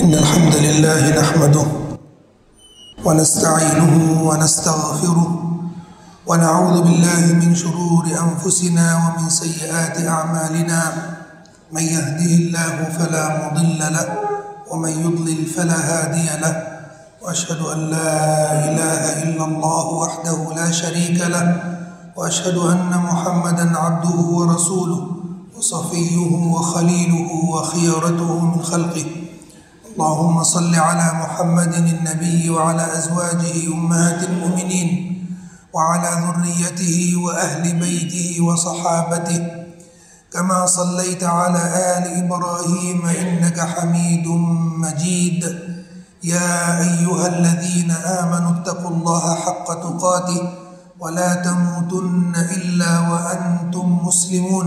إن الحمد لله نحمده ونستعينه ونستغفره ونعوذ بالله من شرور أنفسنا ومن سيئات أعمالنا من يهده الله فلا مضل له ومن يضلل فلا هادي له وأشهد أن لا إله إلا الله وحده لا شريك له وأشهد أن محمدا عبده ورسوله وصفيه وخليله وخيرته من خلقه اللهم صل على محمد النبي وعلى أزواجه أمهات المؤمنين وعلى ذريته وأهل بيته وصحابته. كما صليت على آل إبراهيم إنك حميد مجيد. يا أيها الذين آمنوا اتقوا الله حق تقاته ولا تموتن إلا وأنتم مسلمون.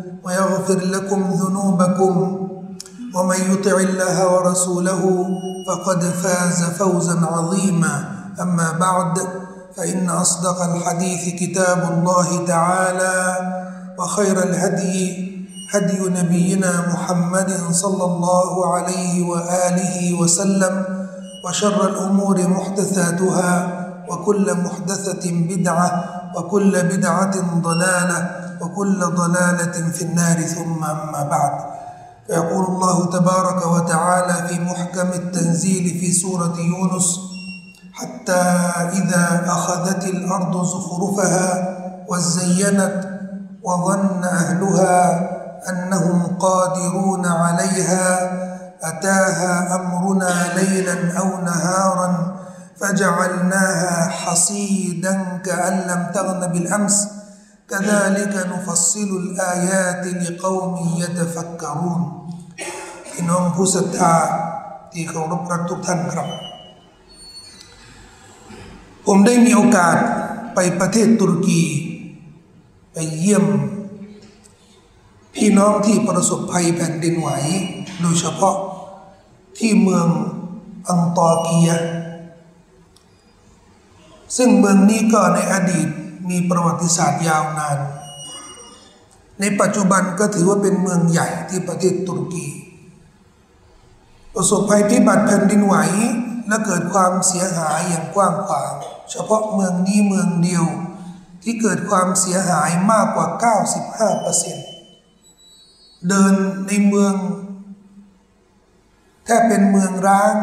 ويغفر لكم ذنوبكم ومن يطع الله ورسوله فقد فاز فوزا عظيما. أما بعد فإن أصدق الحديث كتاب الله تعالى وخير الهدي هدي نبينا محمد صلى الله عليه وآله وسلم وشر الأمور محدثاتها وكل محدثة بدعة وكل بدعة ضلالة وكل ضلالة في النار ثم أما بعد. فيقول الله تبارك وتعالى في محكم التنزيل في سورة يونس حتى إذا أخذت الأرض زخرفها وزينت وظن أهلها أنهم قادرون عليها أتاها أمرنا ليلا أو نهارا فجعلناها حصيدا كأن لم تغن بالأمس. كذلك نفصل الآيات لقوم يتفكرون พี่น้องผู้ศรัทธาที่เคารพรักทุกท่านครับ ผมได้มีโอกาสไปประเทศตุรกี ไปเยี่ยม พี่น้องที่ประสบภัยแผ่นดินไหว โดยเฉพาะที่เมืองอังตอเกีย ซึ่งเมืองนี้ก็ในอดีต มีประวัติศาสตร์ยาวนาน ในปัจจุบันก็ถือว่าเป็นเมืองใหญ่ที่ประเทศตุรกี ประสบภัยพิบัติแผ่นดินไหวและเกิดความเสียหายอย่างกว้างขวาง เฉพาะเมืองนี้เมืองเดียวที่เกิดความเสียหายมากกว่า 95%เดินในเมืองแทบเป็นเมืองร้าง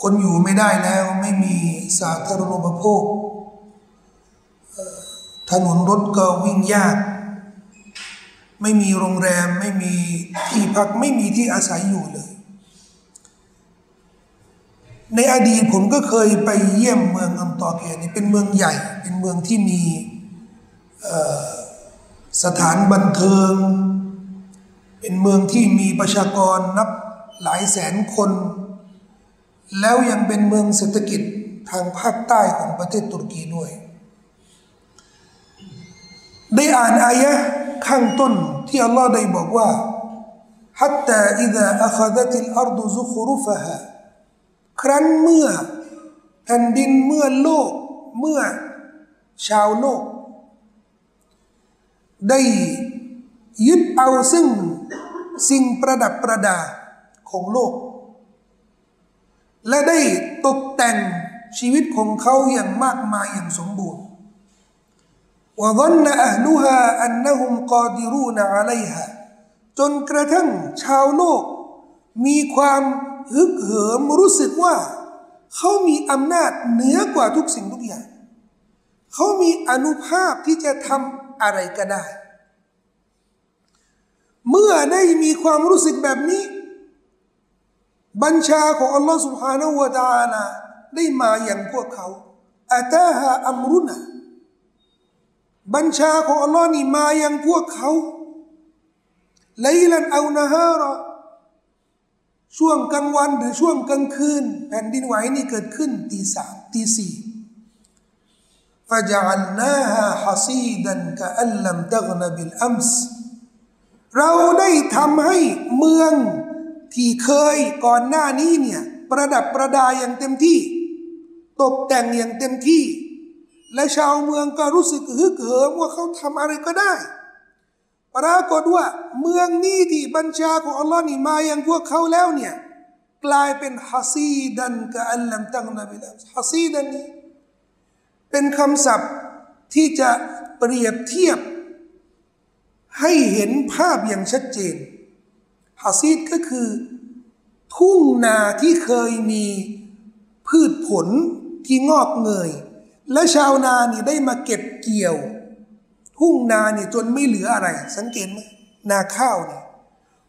คนอยู่ไม่ได้แล้วไม่มีสาธารณูปโภค ถนนรถก็วิ่งยาก ไม่มีโรงแรมไม่มีที่พักไม่มีที่อาศัยอยู่เลย ในอดีตผมก็เคยไปเยี่ยมเมืองอัมตอเกียนี่เป็นเมืองใหญ่ เป็นเมืองที่มีสถานบันเทิง เป็นเมืองที่มีประชากรนับหลายแสนคน แล้วยังเป็นเมืองเศรษฐกิจทางภาคใต้ของประเทศตุรกีด้วย ได้อ่านอายะข้างต้นที่อัลลอฮ์ได้บอกว่า حتى إذا أخذت الأرض زخرفها ครั้นเมื่อแผ่นดินเมื่อโลกเมื่อชาวโลก ได้ยึดเอาซึ่งสิ่งประดับประดาของโลก และได้ตกแต่งชีวิตของเขาอย่างมากมายอย่างสมบูรณ์ وظن أهلها أنهم قادرون عليها จนกระทั่งชาวโลก มีความฮึกเหิมรู้สึกว่า เขามีอำนาจเหนือกว่าทุกสิ่งทุกอย่าง เขามีอนุภาพที่จะทำอะไรก็ได้ เมื่อได้มีความรู้สึกแบบนี้ บัญชาของอัลลอฮ์ سبحانه และ تعالى ได้มาอย่างพวกเขาอาตาฮาอัมรุนะ บัญชาของอัลลอฮ์นี่มายังพวกเขาไลลันเอานะฮะรอช่วงกลางวันหรือช่วงกลางคืน แผ่นดินไหวนี่เกิดขึ้นตีสามตีสี่ฟาจัลนาฮาฮัซีดันกะอัลลัมตะกนบิลอัมสเราได้ทำให้เมืองที่เคยก่อนหน้านี้เนี่ย ประดับประดาอย่างเต็มที่ ตกแต่งอย่างเต็มที่ และชาวเมืองก็รู้สึกฮึกเหิมว่าเขาทำอะไรก็ได้ ปรากฏว่าเมืองนี้ที่บัญชาของอัลลอฮ์นี่มาอย่างพวกเขาแล้วเนี่ยกลายเป็นฮัซีดันกะอัลลัมตังนบิลฮัซีดันนี้เป็นคำศัพท์ที่จะเปรียบเทียบ ให้เห็นภาพอย่างชัดเจนฮัซีดก็คือ ทุ่งนาที่เคยมีพืชผลที่งอกเงย และชาวนานี่ได้มาเก็บเกี่ยว ทุ่งนานี่จนไม่เหลืออะไร สังเกตไหมนาข้าวนี่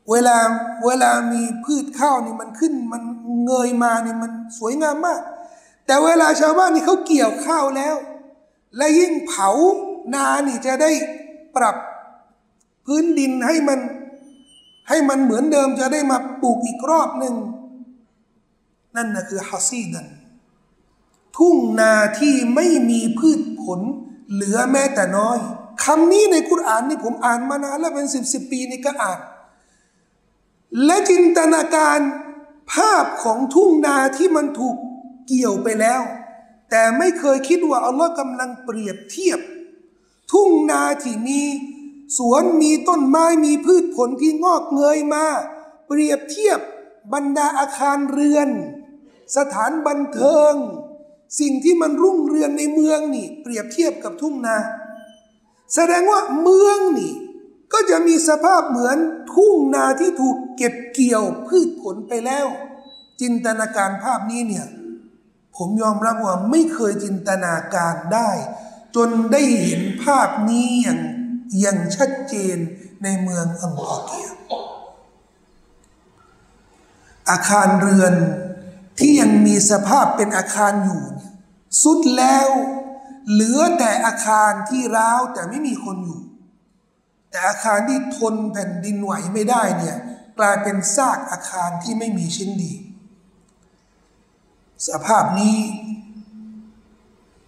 เวลาเวลามีพืชข้าวนี่มันขึ้นมันเงยมานี่มันสวยงามมาก แต่เวลาชาวบ้านนี่เขาเกี่ยวข้าวแล้ว และยิ่งเผานานี่จะได้ปรับพื้นดินให้มันให้มันเหมือนเดิมจะได้มาปลูกอีกรอบหนึ่งนั่นนะคือฮัซีดัน ทุ่งนาที่ไม่มีพืชผลเหลือแม้แต่น้อยคำนี้ในคุรานนี่ผมอ่านมานานแล้วเป็นสิบสิบปีนี่ก็อ่าน และจินตนาการภาพของทุ่งนาที่มันถูกเกี่ยวไปแล้ว แต่ไม่เคยคิดว่าอัลลอฮ์กำลังเปรียบเทียบ ทุ่งนาที่มีสวนมีต้นไม้มีพืชผลที่งอกเงยมา เปรียบเทียบบรรดาอาคารเรือน สถานบันเทิง สิ่งที่มันรุ่งเรืองในเมืองนี่ เปรียบเทียบกับทุ่งนา แสดงว่าเมืองนี่ ก็จะมีสภาพเหมือนทุ่งนาที่ถูกเก็บเกี่ยวพืชผลไปแล้ว จินตนาการภาพนี้เนี่ย ผมยอมรับว่าไม่เคยจินตนาการได้ จนได้เห็นภาพนี้อย่างอย่างชัดเจนในเมืองอังกอเกียอาคารเรือนที่ยังมีสภาพเป็นอาคารอยู่ สุดแล้ว เหลือแต่อาคารที่ร้าวแต่ไม่มีคนอยู่ แต่อาคารที่ทนแผ่นดินไหวไม่ได้เนี่ยกลายเป็นซากอาคารที่ไม่มีชิ้นดี สภาพนี้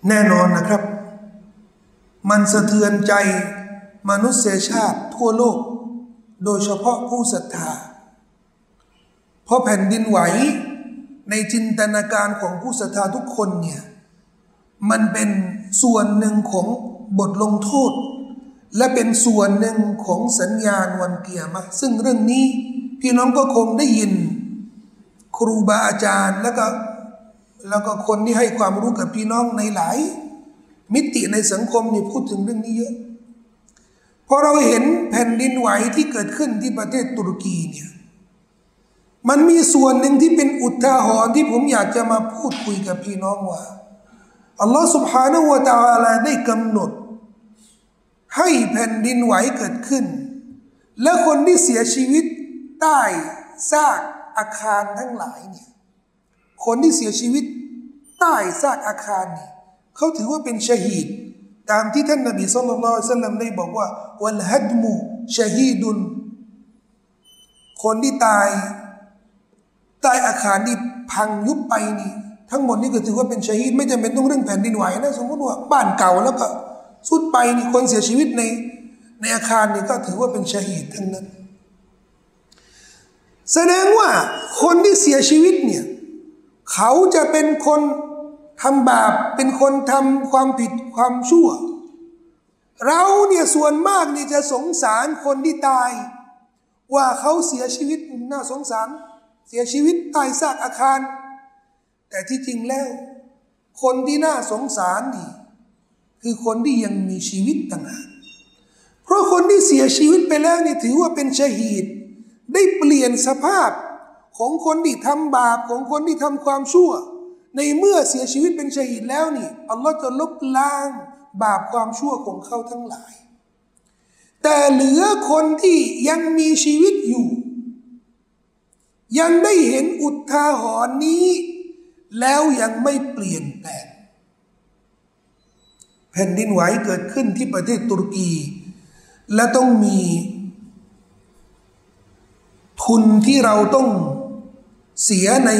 แน่นอนนะครับ มันสะเทือนใจมนุษยชาติทั่วโลก โดยเฉพาะผู้ศรัทธา เพราะแผ่นดินไหวในจินตนาการของผู้ศรัทธาทุกคนเนี่ย มันเป็นส่วนหนึ่งของบทลงโทษ และเป็นส่วนหนึ่งของสัญญาณวันเกียรมาซึ่งเรื่องนี้พี่น้องก็คงได้ยิน ครูบาอาจารย์แล้วก็แล้วก็คนที่ให้ความรู้กับพี่น้องในหลาย มิติในสังคมนี่พูดถึงเรื่องนี้เยอะพอเราเห็นแผ่นดินไหวที่เกิดขึ้นที่ประเทศตุรกีเนี่ยมันมีส่วนหนึ่งที่เป็นอุทาหรณ์ที่ผมอยากจะมาพูดคุยกับพี่น้องว่า อัลลอฮ์สุบฮานาวะตาลาได้กำหนด ให้แผ่นดินไหวเกิดขึ้น และคนที่เสียชีวิตใต้ซากอาคารทั้งหลายเนี่ยคนที่เสียชีวิตใต้ซากอาคารเนี่ยเขาถือว่าเป็นชหีดตามที่ท่านนบีสุลต่านสัลลัมได้บอกว่าวัลฮัดมูชฮีดุนคนที่ตายใต้อาคารที่พังยุบไปนี่ ทั้งหมดนี่ก็ถือว่าเป็นชะฮีดไม่จำเป็นต้องเรื่องแผ่นดินไหวนะสมมติว่าบ้านเก่าแล้วก็สุดไปนี่คนเสียชีวิตในในอาคารนี่ก็ถือว่าเป็นชะฮีดทั้งนั้น แสดงว่าคนที่เสียชีวิตเนี่ยเขาจะเป็นคนทำบาปเป็นคนทำความผิดความชั่ว เราเนี่ยส่วนมากนี่จะสงสารคนที่ตาย ว่าเขาเสียชีวิตน่าสงสาร เสียชีวิตตายซากอาคาร แต่ที่จริงแล้ว คนที่น่าสงสารนี่ คือคนที่ยังมีชีวิตต่างหากเพราะคนที่เสียชีวิตไปแล้วนี่ถือว่าเป็นชหีดได้เปลี่ยนสภาพของคนที่ทำบาปของคนที่ทำความชั่ว ในเมื่อเสียชีวิตเป็นชหีดแล้วนี่อัลลอฮ์จะลบล้าง บาปความชั่วของเขาทั้งหลาย แต่เหลือคนที่ยังมีชีวิตอยู่ ยังได้เห็นอุทาหรณ์นี้ แล้วยังไม่เปลี่ยนแปลงแผ่นดินไหวเกิดขึ้นที่ประเทศตุรกี และต้องมีทุนที่เราต้องเสียใน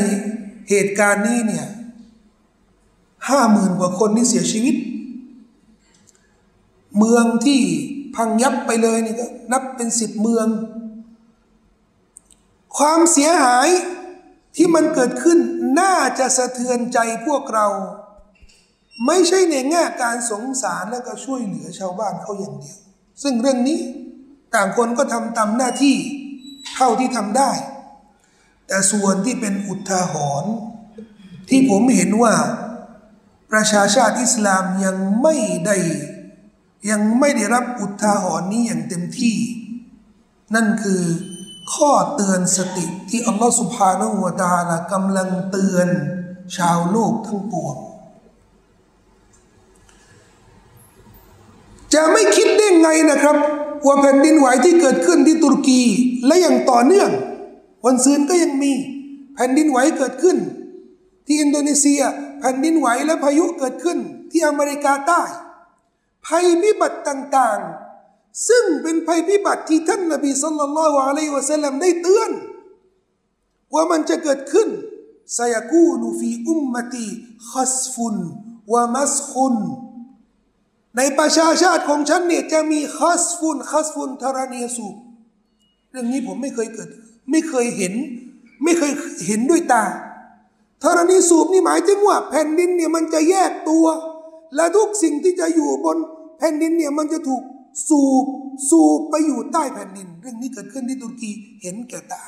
เหตุการณ์นี้เนี่ยห้าหมื่นกว่าคนที่เสียชีวิต เมืองที่พังยับไปเลยนี่ก็นับเป็นสิบเมือง ความเสียหาย ที่มันเกิดขึ้นน่าจะสะเทือนใจพวกเรา ไม่ใช่ในแง่การสงสารและก็ช่วยเหลือชาวบ้านเขาอย่างเดียว ซึ่งเรื่องนี้ต่างคนก็ทำตามหน้าที่เท่าที่ทำได้ แต่ส่วนที่เป็นอุทาหรณ์ที่ผมเห็นว่าประชาชาติอิสลามยังไม่ได้ยังไม่ได้รับอุทาหรณ์นี้อย่างเต็มที่ นั่นคือ ข้อเตือนสติที่อัลลอฮฺสุบฮานาหัวตาละกำลังเตือนชาวโลกทั้งปวงจะไม่คิดได้ไงนะครับ ว่าแผ่นดินไหวที่เกิดขึ้นที่ตุรกีและอย่างต่อเนื่อง วันซืนก็ยังมี แผ่นดินไหวเกิดขึ้น ที่อินโดนีเซีย แผ่นดินไหวและพายุเกิดขึ้นที่อเมริกาใต้ ภัยพิบัติต่างๆ ซึ่งเป็นภัยพิบัติที่ท่านนบีสุลต่านละฮ์อะลัยวะสัลลัมได้เตือน ว่ามันจะเกิดขึ้นซายกูนูฟีอุมมตีขัสฟุนวะมัสคุนในประชาชาติของฉันเนี่ยจะมีคัสฟุนคัสฟุนทารานีสูบเรื่องนี้ผมไม่เคยเกิด ไม่เคยเห็น ไม่เคยเห็นด้วยตาธรณีสูบนี่หมายถึงว่าแผ่นดินเนี่ยมันจะแยกตัว และทุกสิ่งที่จะอยู่บนแผ่นดินเนี่ยมันจะถูก สูบสูบไปอยู่ใต้แผ่นดิน เรื่องนี้เกิดขึ้นที่ตุรกีเห็นแก่ตา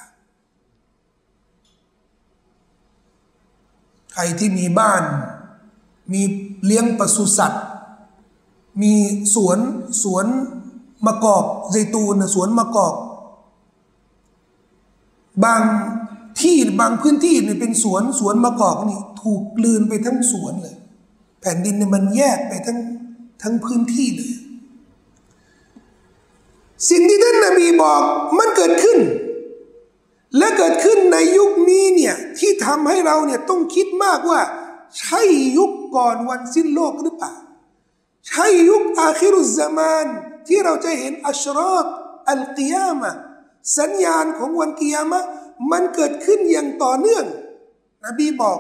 ใครที่มีบ้าน มีเลี้ยงปศุสัตว์ มีสวนสวนมะกอกไซตูนสวนมะกอก บางที่บางพื้นที่เนี่ยเป็นสวนสวนมะกอกนี่ถูกกลืนไปทั้งสวนเลย แผ่นดินเนี่ยมันแยกไปทั้งทั้งพื้นที่เลย สิ่งที่ท่านนบีบอกมันเกิดขึ้น และเกิดขึ้นในยุคนี้เนี่ยที่ทำให้เราเนี่ยต้องคิดมากว่า ใช่ยุคก่อนวันสิ้นโลกหรือเปล่า ใช่ยุคอาคิรุซซะมานที่เราจะเห็นอัชรอฏ อัลกิยามะฮฺ สัญญาณของวันกิยามะฮฺมันเกิดขึ้นอย่างต่อเนื่อง นบีบอก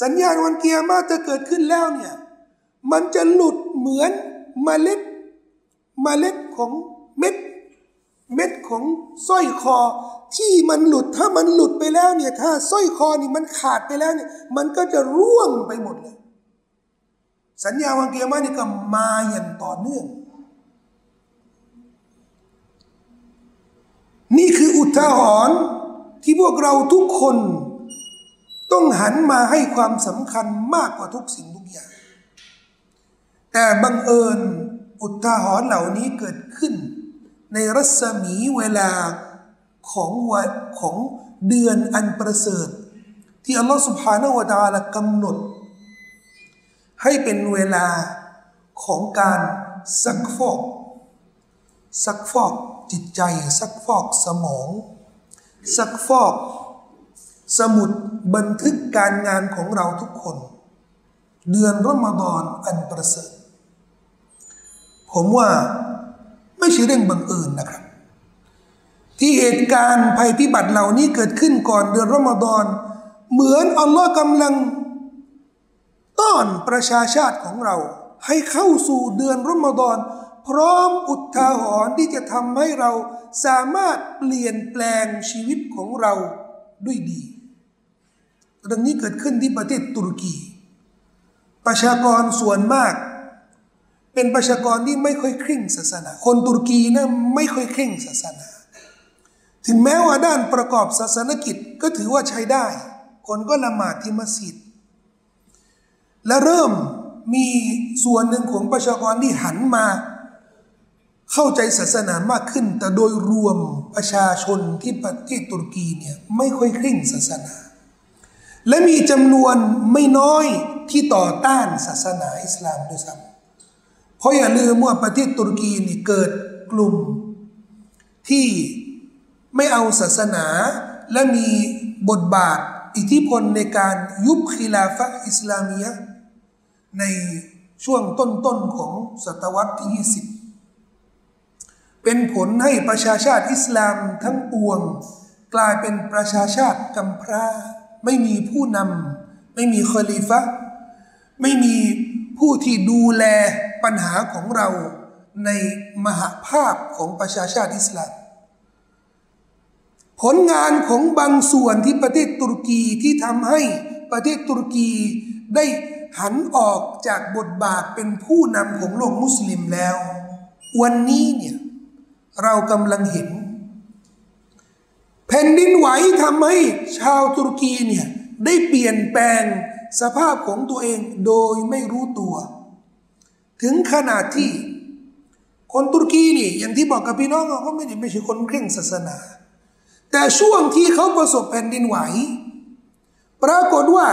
สัญญาณวันกิยามะฮฺจะเกิดขึ้นแล้วเนี่ยมันจะหลุดเหมือนมเมล็ด มเมล็ดของเม็ดเม็ดของสร้อยคอที่มันหลุดถ้ามันหลุดไปแล้วเนี่ยถ้าสร้อยคอนี่มันขาดไปแล้วเนี่ยมันก็จะร่วงไปหมดเลย สัญญาวันเกียร์มานี่ก็มาอย่างต่อเนื่อง นี่คืออุทาหรณ์ที่พวกเราทุกคนต้องหันมาให้ความสำคัญมากกว่าทุกสิ่งทุกอย่าง แต่บังเอิญ อุทาหรณ์เหล่านี้เกิดขึ้น ในรัศมีเวลาของวันของเดือนอันประเสริฐ ที่อัลลอฮฺสุบฮานาวะตาละกำหนด ให้เป็นเวลาของการสักฟอกสักฟอกจิตใจ ซักฟอกสมอง ซักฟอก สมุดบันทึกการงานของเราทุกคน เดือนรอมฎอนอันประเสริฐ ผมว่าไม่ใช่เรื่องบังเอิญนนะครับ ที่เหตุการณ์ภัยพิบัติเหล่านี้เกิดขึ้นก่อนเดือนรอมฎอนเหมือนอัลลอฮ์กำลัง ต้อนประชาชาติของเรา ให้เข้าสู่เดือนรอมฎอนพร้อมอุทาหรณ์ที่จะทำให้เราสามารถเปลี่ยนแปลงชีวิตของเราด้วยดีเรื่องนี้เกิดขึ้นที่ประเทศตุรกี ประชากรส่วนมาก เป็นประชากรที่ไม่ค่อยเคร่งศาสนา คนตุรกีนะไม่ค่อยเคร่งศาสนา ถึงแม้ว่าด้านประกอบศาสนกิจก็ถือว่าใช้ได้ คนก็ละหมาดที่มัสยิด และเริ่มมีส่วนหนึ่งของประชากรที่หันมา เข้าใจศาสนามากขึ้น แต่โดยรวมประชาชนที่ประเทศตุรกีเนี่ยไม่ค่อยเคร่งศาสนา และมีจำนวนไม่น้อยที่ต่อต้านศาสนาอิสลามด้วยซ้ำ เพราะอย่าลืมว่าประเทศตุรกีนี่เกิดกลุ่ม ที่ไม่เอาศาสนาและมีบทบาทอิทธิพลในการยุบคิลาฟะอิสลามียในช่วงต้นๆของศตวรรษที่ 20 เป็นผลให้ประชาชาติอิสลามทั้งปวง กลายเป็นประชาชาติกำพร้า ไม่มีผู้นำไม่มีคอลีฟะไม่มีผู้ที่ดูแล ปัญหาของเราในมหาภาพของประชาชาติอิสลาม ผลงานของบางส่วนที่ประเทศตุรกีที่ทำให้ประเทศตุรกีได้หันออกจากบทบาทเป็นผู้นำของโลกมุสลิมแล้ว วันนี้เนี่ยเรากำลังเห็น แผ่นดินไหวทำให้ชาวตุรกีเนี่ยได้เปลี่ยนแปลงสภาพของตัวเองโดยไม่รู้ตัว ถึงขนาดที่คนตุรกีนี่อย่างที่บอกกับพี่น้องเขาไม่ได้ไม่ใช่คนเคร่งศาสนา แต่ช่วงที่เขาประสบแผ่นดินไหว ปรากฏว่า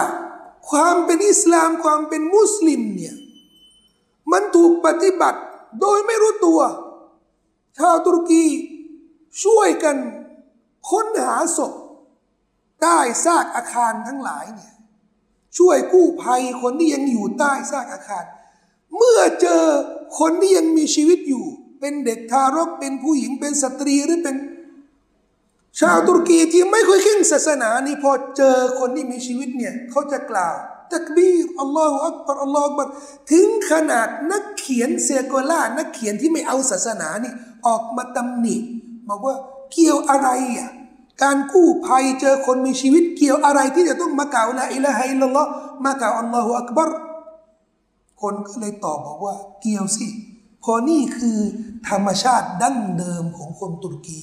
ความเป็นอิสลามความเป็นมุสลิมเนี่ยมันถูกปฏิบัติโดยไม่รู้ตัว ชาวตุรกีช่วยกันค้นหาศพใต้ซากอาคารทั้งหลายเนี่ยช่วยกู้ภัยคนที่ยังอยู่ใต้ซากอาคาร เมื่อเจอคนที่ยังมีชีวิตอยู่ เป็นเด็กทารกเป็นผู้หญิงเป็นสตรีหรือเป็น ชาวตุรกีที่ไม่ค่อยเข้งศาสนานี่พอเจอคนที่มีชีวิตเนี่ยเขาจะกล่าวตักบีรอัลลอฮฺอักบารอัลลอฮฺอักบารถึงขนาดนักเขียนเซโกล่านักเขียนที่ไม่เอาศาสนานี่ ออกมาตำหนิบอกว่าเกี่ยวอะไรอะการกู้ภัยเจอคนมีชีวิตเกี่ยวอะไรที่จะต้องมากล่าวละอิละฮัยลลอฮ์มากล่าวอัลลอฮฺอักบาร คนก็เลยตอบบอกว่าเกี่ยวสิพอนี่คือธรรมชาติดั้งเดิมของคนตุรกี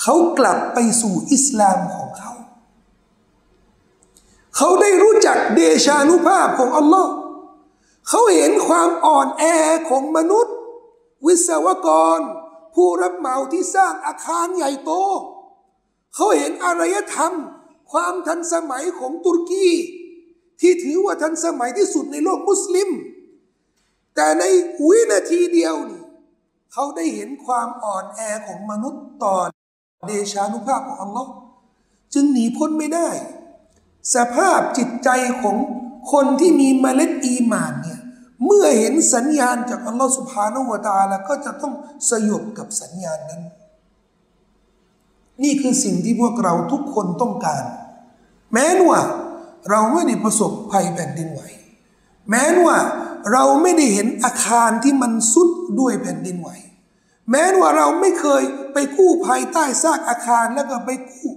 เขากลับไปสู่อิสลามของเขา เขาได้รู้จักเดชานุภาพของอัลลอฮ์เขาเห็นความอ่อนแอของมนุษย์ วิศวกร ผู้รับเหมาที่สร้างอาคารใหญ่โต เขาเห็นอารยธรรม ความทันสมัยของตุรกี ที่ถือว่าทันสมัยที่สุดในโลกมุสลิม แต่ในวินาทีเดียวนี่เขาได้เห็นความอ่อนแอของมนุษย์ต่อเดชานุภาพของอัลลอฮ์จึงหนีพ้นไม่ได้ สภาพจิตใจของคนที่มีเมล็ดอีมานเนี่ยเมื่อเห็นสัญญาณจากอัลลอฮ์สุบฮานาอูตาแล้วก็จะต้องสยบกับสัญญาณนั้น นี่คือสิ่งที่พวกเราทุกคนต้องการ แม้ว่า เราไม่ได้ประสบภัยแผ่นดินไหว แม้ว่าเราไม่ได้เห็นอาคารที่มันสุดด้วยแผ่นดินไหว แม้ว่าเราไม่เคยไปกู้ภัยใต้ซากอาคารแล้วก็ไปกู้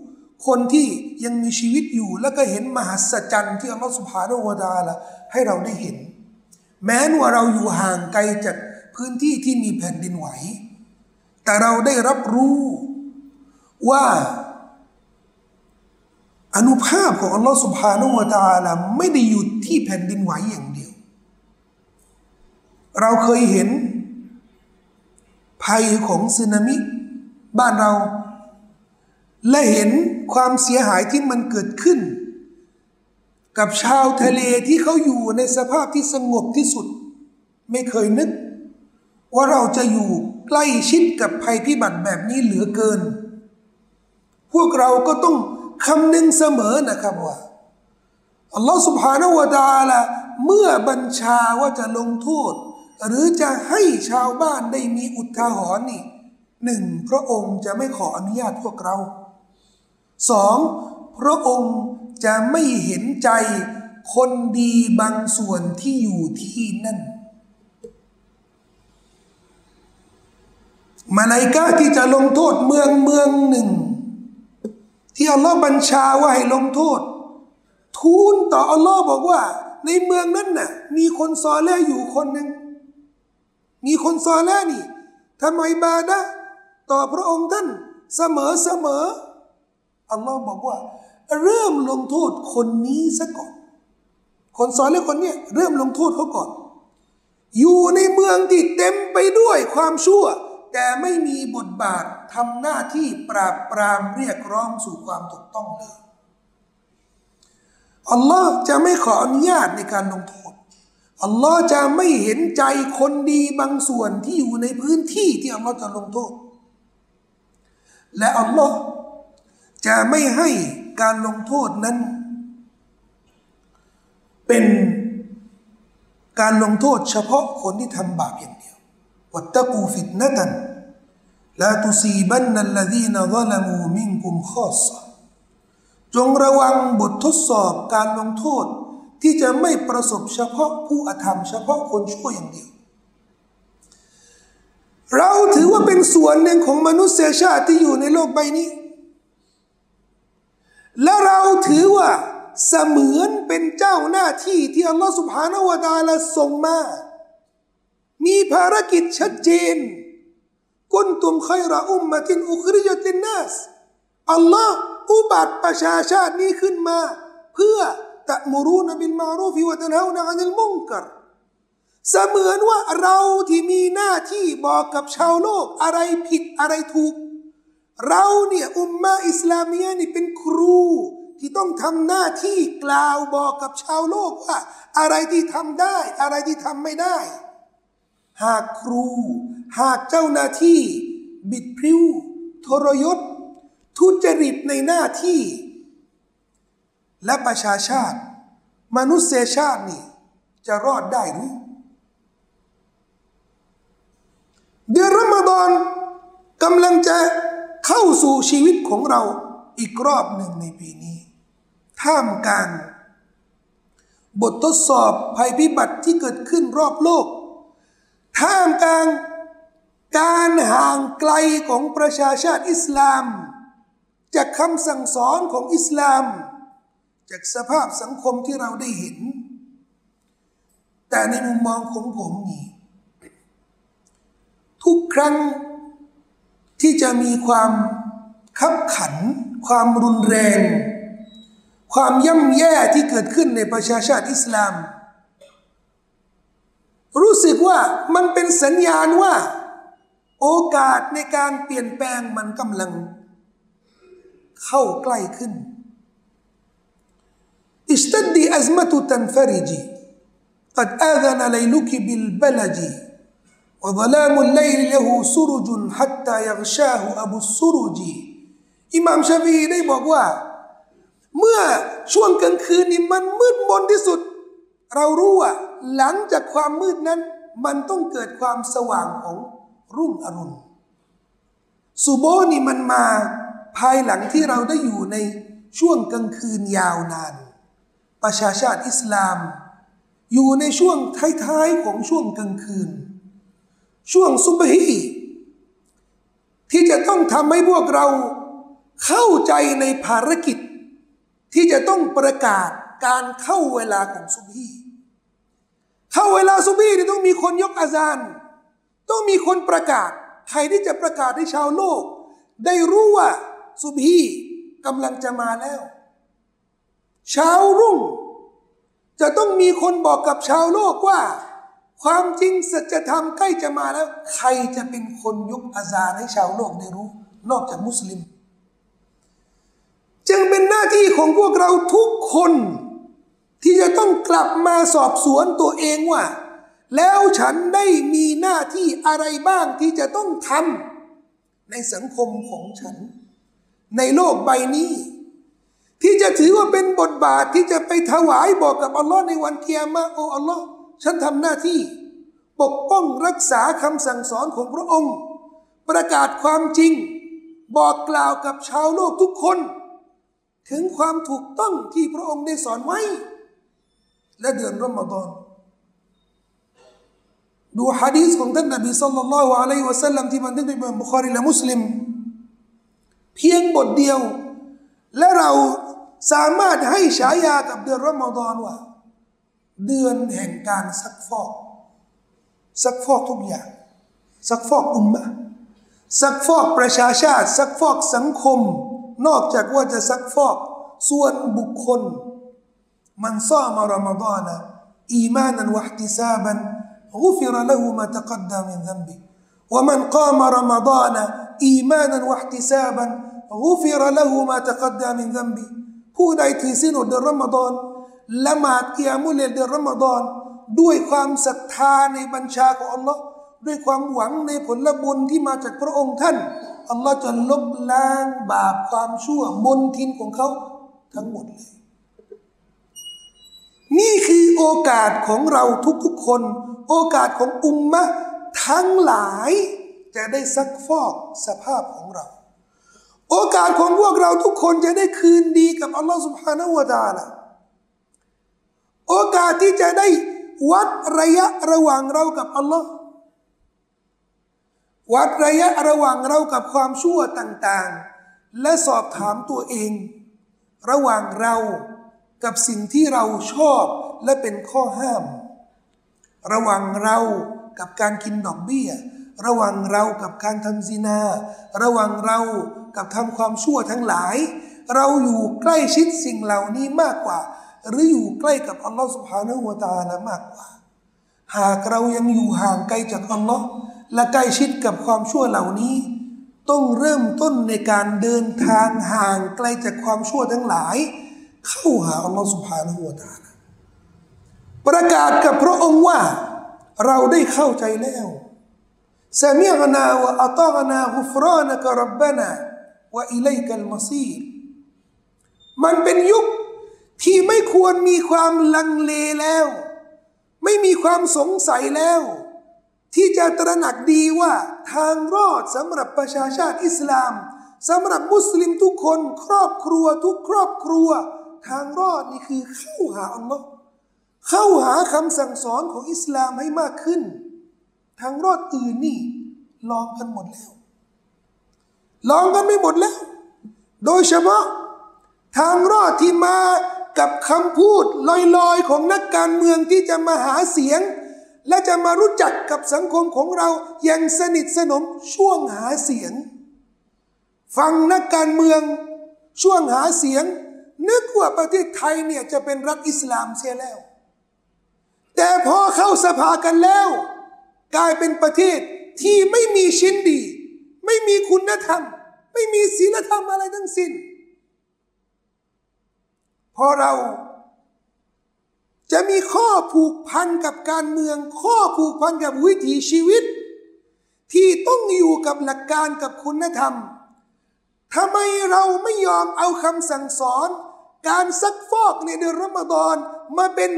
คนที่ยังมีชีวิตอยู่แล้วก็เห็นมหัศจรรย์ที่อัลลอฮฺสุบฮานาอูดาละให้เราได้เห็น แม้ว่าเราอยู่ห่างไกลจากพื้นที่ที่มีแผ่นดินไหว แต่เราได้รับรู้ว่า อนุภาพของอัลลอฮฺสุบฮานาอูตาลาไม่ได้หยุดที่แผ่นดินไหวอย่างเดียว เราเคยเห็น ภัยของสึนามิ บ้านเรา และเห็นความเสียหายที่มันเกิดขึ้น กับชาวทะเลที่เขาอยู่ในสภาพที่สงบที่สุด ไม่เคยนึก ว่าเราจะอยู่ใกล้ชิดกับภัยพิบัติแบบนี้เหลือเกิน พวกเราก็ต้อง คำหนึ่งเสมอนะครับว่าอัลลอฮ์สุบฮานาวะตาละเมื่อบัญชาว่าจะลงโทษ หรือจะให้ชาวบ้านได้มีอุทาหรณ์นี่หนึ่งพระองค์จะไม่ขออนุญาตพวกเราสองพระองค์จะไม่เห็นใจคนดีบางส่วนที่อยู่ที่นั่น มาลายกาที่จะลงโทษเมืองเมืองหนึ่ง ที่อัลลอฮ์บัญชาว่าให้ลงโทษ ทูลต่ออัลลอฮ์บอกว่า ในเมืองนั้นน่ะ มีคนซอแล่อยู่คนหนึ่งมีคนซอแล่นี่ทำไมบาดะต่อพระองค์ท่านเสมอเสมออัลลอฮ์บอกว่า เริ่มลงโทษคนนี้ซะก่อน คนซอแล่คนเนี้ยเริ่มลงโทษเขาก่อน อยู่ในเมืองที่เต็มไปด้วยความชั่ว แต่ไม่มีบทบาททำหน้าที่ปราบปรามเรียกร้องสู่ความถูกต้องเลยอัลลอฮ์จะไม่ขออนุญาตในการลงโทษอัลลอฮ์จะไม่เห็นใจคนดีบางส่วนที่อยู่ในพื้นที่ที่อัลลอฮ์จะลงโทษ และอัลลอฮ์จะไม่ให้การลงโทษนั้น เป็นการลงโทษเฉพาะคนที่ทำบาปอย่าง เดียววัตตะกูฟิตนะตันละตุซีบันนัลลดีนซาลมูมินกุมข้อสจงระวังบททดสอบการลงโทษ ที่จะไม่ประสบเฉพาะผู้อธรรมเฉพาะคนชั่วอย่างเดียว เราถือว่าเป็นส่วนหนึ่งของมนุษยชาติที่อยู่ในโลกใบนี้ และเราถือว่าเสมือนเป็นเจ้าหน้าที่ที่อัลลอฮฺสุบฮานาวะตาลาส่งมา มีภารกิจชัดเจนกุนตุมขัยระอุมมะตินอุคริจตินนัสอัลลอฮ์อุบัติประชาชาตินี้ขึ้นมา เพื่อตะมุรูนบินมารูฟิวะตันฮาวนะอันิลมุงกัรเสมือนว่าเราที่มีหน้าที่บอกกับชาวโลกอะไรผิดอะไรถูก เราเนี่ยอุมมาอิสลามีนี่เป็นครูที่ต้องทำหน้าที่กล่าวบอกกับชาวโลกว่า อะไรที่ทำได้ อะไรที่ทำไม่ได้ หากครู หากเจ้าหน้าที่ บิดพริ้วทรยศ ทุจริตในหน้าที่ และประชาชาติ มนุษยชาตินี่ จะรอดได้หรือเดือนรอมฎอนกำลังจะเข้าสู่ชีวิตของเราอีกรอบหนึ่งในปีนี้ ท่ามกลางบททดสอบภัยพิบัติที่เกิดขึ้นรอบโลก ท่ามกลางการห่างไกลของประชาชาติอิสลาม จากคำสั่งสอนของอิสลาม จากสภาพสังคมที่เราได้เห็น แต่ในมุมมองของผมนี่ทุกครั้งที่จะมีความขับขัน ความรุนแรง ความย่ำแย่ที่เกิดขึ้นในประชาชาติอิสลาม รู้สึกว่ามันเป็นสัญญาณว่า โอกาสในการเปลี่ยนแปลงมันกำลัง เข้าใกล้ขึ้น اشتدي أزمة تنفرجي قد آذن ليلك بالبلج وظلام الليل له سرج حتى يغشاه أبو السرج อิหม่ามชาฟีได้บอกว่าเมื่อช่วงกลางคืนนี่มันมืดมนที่สุด เรารู้ว่า หลังจากความมืดนั้น มันต้องเกิดความสว่างของรุ่งอรุณสุโบนี่มันมาภายหลังที่เราได้อยู่ในช่วงกลางคืนยาวนาน ประชาชาติอิสลาม อยู่ในช่วงท้ายๆของช่วงกลางคืน ช่วงซุบฮีที่จะต้องทำให้พวกเราเข้าใจในภารกิจ ที่จะต้องประกาศการเข้าเวลาของซุบฮี เข้าเวลาซุบฮีนี่ต้องมีคนยกอาซาน ต้องมีคนประกาศ ใครที่จะประกาศให้ชาวโลก ได้รู้ว่าซุบฮีกำลังจะมาแล้ว เช้ารุ่ง จะต้องมีคนบอกกับชาวโลกว่า ความจริงสัจธรรมใกล้จะมาแล้ว ใครจะเป็นคนยกอาซานให้ชาวโลกได้รู้ นอกจากมุสลิม จึงเป็นหน้าที่ของพวกเราทุกคน ที่จะต้องกลับมาสอบสวนตัวเองว่า แล้วฉันได้มีหน้าที่อะไรบ้างที่จะต้องทำในสังคมของฉัน ในโลกใบนี้ ที่จะถือว่าเป็นบทบาทที่จะไปถวายบอกกับอัลลอฮ์ในวันเกียรมาโออัลลอฮ์ฉันทำหน้าที่ ปกป้องรักษาคำสั่งสอนของพระองค์ ประกาศความจริง บอกกล่าวกับชาวโลกทุกคน ถึงความถูกต้องที่พระองค์ได้สอนไว้ และเดือนรอมฎอนดูฮะดีษของท่านนบีสัลลัลลอฮุอะลัยฮิวะสัลลัมที่บันทึกในบุคอรีและมุสลิม เพียงบทเดียว และเราสามารถให้ฉายากับเดือนรอมฎอนว่า เดือนแห่งการซักฟอก ซักฟอกทุกอย่าง ซักฟอกอุมมะฮฺ ซักฟอกประชาชาติ ซักฟอกสังคม นอกจากว่าจะซักฟอกส่วนบุคคล มันซ่ามารอมฎานะอีมานันวะติซาบัน غفر له ما تقدم من ذنبه ومن قام رمضان إيمانا واحتسابا غفر له ما تقدم من ذنبه ผู้ใดถือศีลอดเดือนรอมฎอนละหมาดกิยามุเลเดือนรอมฎอนด้วยความศรัทธาในบัญชาของอัลลอฮ์ด้วยความหวังในผลบุญที่มาจากพระองค์ท่านอัลลอฮ์จะลบล้างบาปความชั่วมนทินของเขาทั้งหมดเลย นี่คือโอกาสของเราทุกๆคน โอกาสของอุมมะทั้งหลายจะได้ซักฟอกสภาพของเรา โอกาสของพวกเราทุกคนจะได้คืนดีกับอัลลอฮฺสุบฮานาวะตาละโอกาสที่จะได้วัดระยะระหว่างเรากับอัลลอฮ์วัดระยะระหว่างเรากับความชั่วต่างๆ และสอบถามตัวเอง ระหว่างเรา กับสิ่งที่เราชอบและเป็นข้อห้าม ระหว่างเรากับการกินดอกเบี้ย ระหว่างเรากับการทำซีนา ระหว่างเรากับทำความชั่วทั้งหลาย เราอยู่ใกล้ชิดสิ่งเหล่านี้มากกว่า หรืออยู่ใกล้กับอัลลอฮฺสุบฮานหัวตาละมากกว่า หากเรายังอยู่ห่างไกลจากอัลลอฮ์และใกล้ชิดกับความชั่วเหล่านี้ ต้องเริ่มต้นในการเดินทางห่างไกลจากความชั่วทั้งหลาย เข้าหาอัลลอฮฺสุบฮานาหัวตาละประกาศกับพระองค์ว่า เราได้เข้าใจแล้วสมิอนาวะอัตานากุฟรานกรับบนาวะอิเลกัลมาซีรมันเป็นยุคที่ไม่ควรมีความลังเลแล้ว ไม่มีความสงสัยแล้ว ที่จะตระหนักดีว่าทางรอดสำหรับประชาชาติอิสลามสำหรับมุสลิมทุกคน ครอบครัวทุกครอบครัว ทางรอดนี่คือเข้าหาอัลลอฮ์เข้าหาคำสั่งสอนของอิสลามให้มากขึ้น ทางรอดอื่นนี่ลองกันหมดแล้ว ลองกันไม่หมดแล้ว โดยเฉพาะทางรอดที่มากับคำพูดลอยๆ ของนักการเมืองที่จะมาหาเสียง และจะมารู้จักกับสังคมของเราอย่างสนิทสนมช่วงหาเสียง ฟังนักการเมืองช่วงหาเสียง นึกว่าประเทศไทยเนี่ยจะเป็นรัฐอิสลามเสียแล้ว แต่พอเข้าสภากันแล้ว กลายเป็นประเทศที่ไม่มีชิ้นดี ไม่มีคุณธรรม ไม่มีศีลธรรมอะไรทั้งสิ้น พอเราจะมีข้อผูกพันกับการเมือง ข้อผูกพันกับวิถีชีวิต ที่ต้องอยู่กับหลักการกับคุณธรรมทำไมเราไม่ยอมเอาคำสั่งสอน การซักฟอกในเดือนรอมฎอนมาเป็น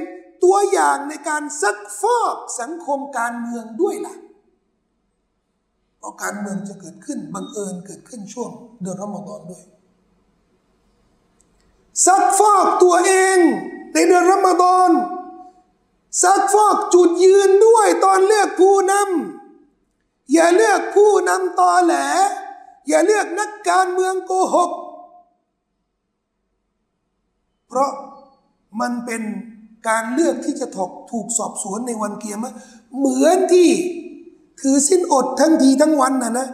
ตัวอย่างในการซักฟอกสังคมการเมืองด้วยล่ะ เพราะการเมืองจะเกิดขึ้นบังเอิญเกิดขึ้นช่วงเดือนรอมฎอนด้วย ซักฟอกตัวเองในเดือนรอมฎอนซักฟอกจุดยืนด้วยตอนเลือกผู้นำอย่าเลือกผู้นำตอแหล อย่าเลือกนักการเมืองโกหก เพราะมันเป็นการเลือกที่จะถกถูกสอบสวนในวันเกียรติเหมือนที่ถือสิ้นอดทั้งทีทั้งวันนะนะ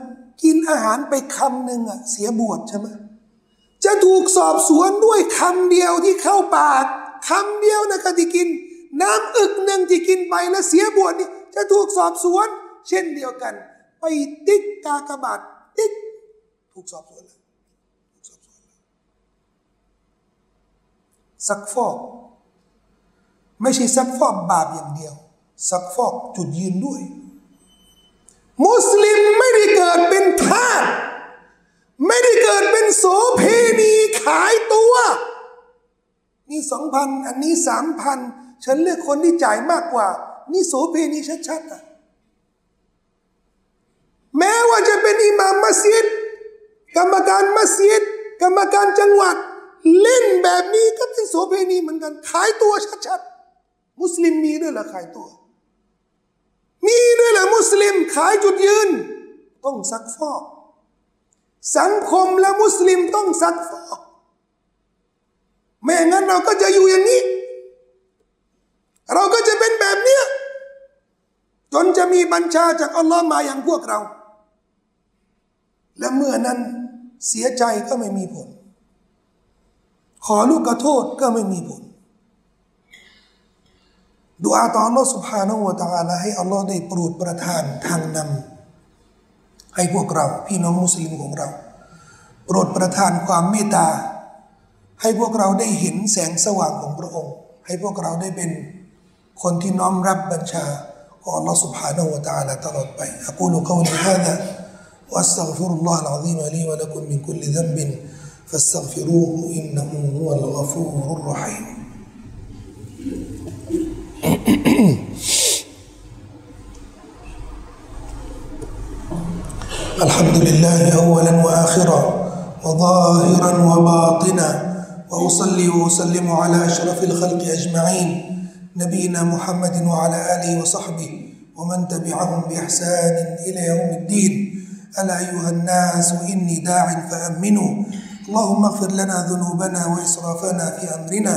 กินอาหารไปคำหนึ่งอะเสียบวชใช่ไหมจะถูกสอบสวนด้วยคำเดียวที่เข้าปากคำเดียวนะก็ที่กิน น้ำอึกหนึ่งที่กินไปแล้วเสียบวชนี่จะถูกสอบสวน เช่นเดียวกัน ไปติ๊กกากบาทติ๊กถูกสอบสวนแล้ว สักฟอก ไม่ใช่ซักฟอกบาปอย่างเดียว ซักฟอกจุดยืนด้วย มุสลิมไม่ได้เกิดเป็นทาสไม่ได้เกิดเป็นโสเพณีขายตัว นี่สองพันอันนี้สามพันฉันเลือกคนที่จ่ายมากกว่า นี่โสเพณีชัดๆอะแม้ว่าจะเป็นอิหม่ามมัสยิด กรรมการมัสยิด กรรมการจังหวัด เล่นแบบนี้ก็เป็นโสเพณีเหมือนกัน ขายตัวชัดๆ มุสลิมมีด้วยเหรอขายตัว มีด้วยเหรอมุสลิมขายจุดยืน ต้องซักฟอก สังคมและมุสลิมต้องซักฟอกไม่งั้นเราก็จะอยู่อย่างนี้ เราก็จะเป็นแบบเนี้ยจนจะมีบัญชาจากอัลลอฮ์มาอย่างพวกเรา และเมื่อนั้นเสียใจก็ไม่มีผล ขอลูกกระโทษก็ไม่มีผลดูอาต่ออัลลอฮ์สุบฮานาอูตะอาลาให้อัลลอฮ์ได้โปรดประทานทางนำให้พวกเราพี่น้องมุสลิมของเรา โปรดประทานความเมตตา ให้พวกเราได้เห็นแสงสว่างของพระองค์ ให้พวกเราได้เป็นคนที่น้อมรับบัญชาของอัลลอฮ์สุบฮานาอูตะอาลาตลอดไปอักูลุกาวลิฮะดะวัสตัฆฟุรุลลอฮ์อัลอาซีมะลีวะลักุมมินคุลลิซัมบิน فاستغفروه إنه هو الغفور الرحيم. الحمد لله أولا وآخرا وظاهرا وباطنا وأصلي وأسلم على أشرف الخلق أجمعين نبينا محمد وعلى آله وصحبه ومن تبعهم بإحسان إلى يوم الدين. ألا أيها الناس إني داع فأمنوا اللهم اغفر لنا ذنوبنا وإسرافنا في أمرنا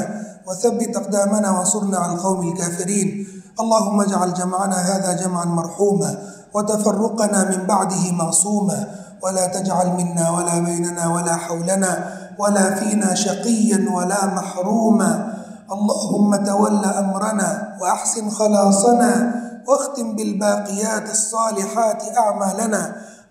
وثبت أقدامنا وانصرنا على القوم الكافرين. اللهم اجعل جمعنا هذا جمعا مرحوما وتفرقنا من بعده معصوما. ولا تجعل منا ولا بيننا ولا حولنا ولا فينا شقيا ولا محروما. اللهم تول أمرنا وأحسن خلاصنا واختم بالباقيات الصالحات أعمالنا.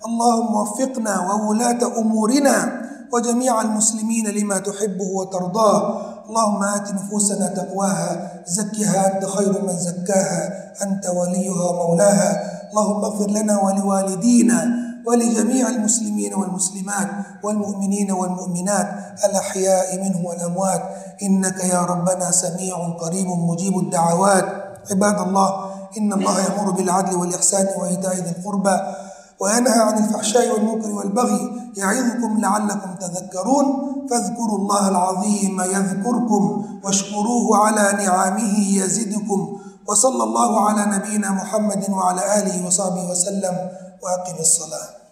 اللهم وفقنا وولاة أمورنا. وجميع المسلمين لما تحبه وترضاه. اللهم آت نفوسنا تقواها زكها أنت خير من زكاها أنت وليها ومولاها اللهم اغفر لنا ولوالدينا ولجميع المسلمين والمسلمات والمؤمنين والمؤمنات الأحياء منهم والأموات. إنك يا ربنا سميع قريب مجيب الدعوات. عباد الله إن الله يأمر بالعدل والإحسان وإيتاء ذي القربى. وينهى عن الفحشاء والمنكر والبغي يعظكم لعلكم تذكرون فاذكروا الله العظيم يذكركم واشكروه على نعمه يزدكم وصلى الله على نبينا محمد وعلى آله وصحبه وسلم وأقم الصلاة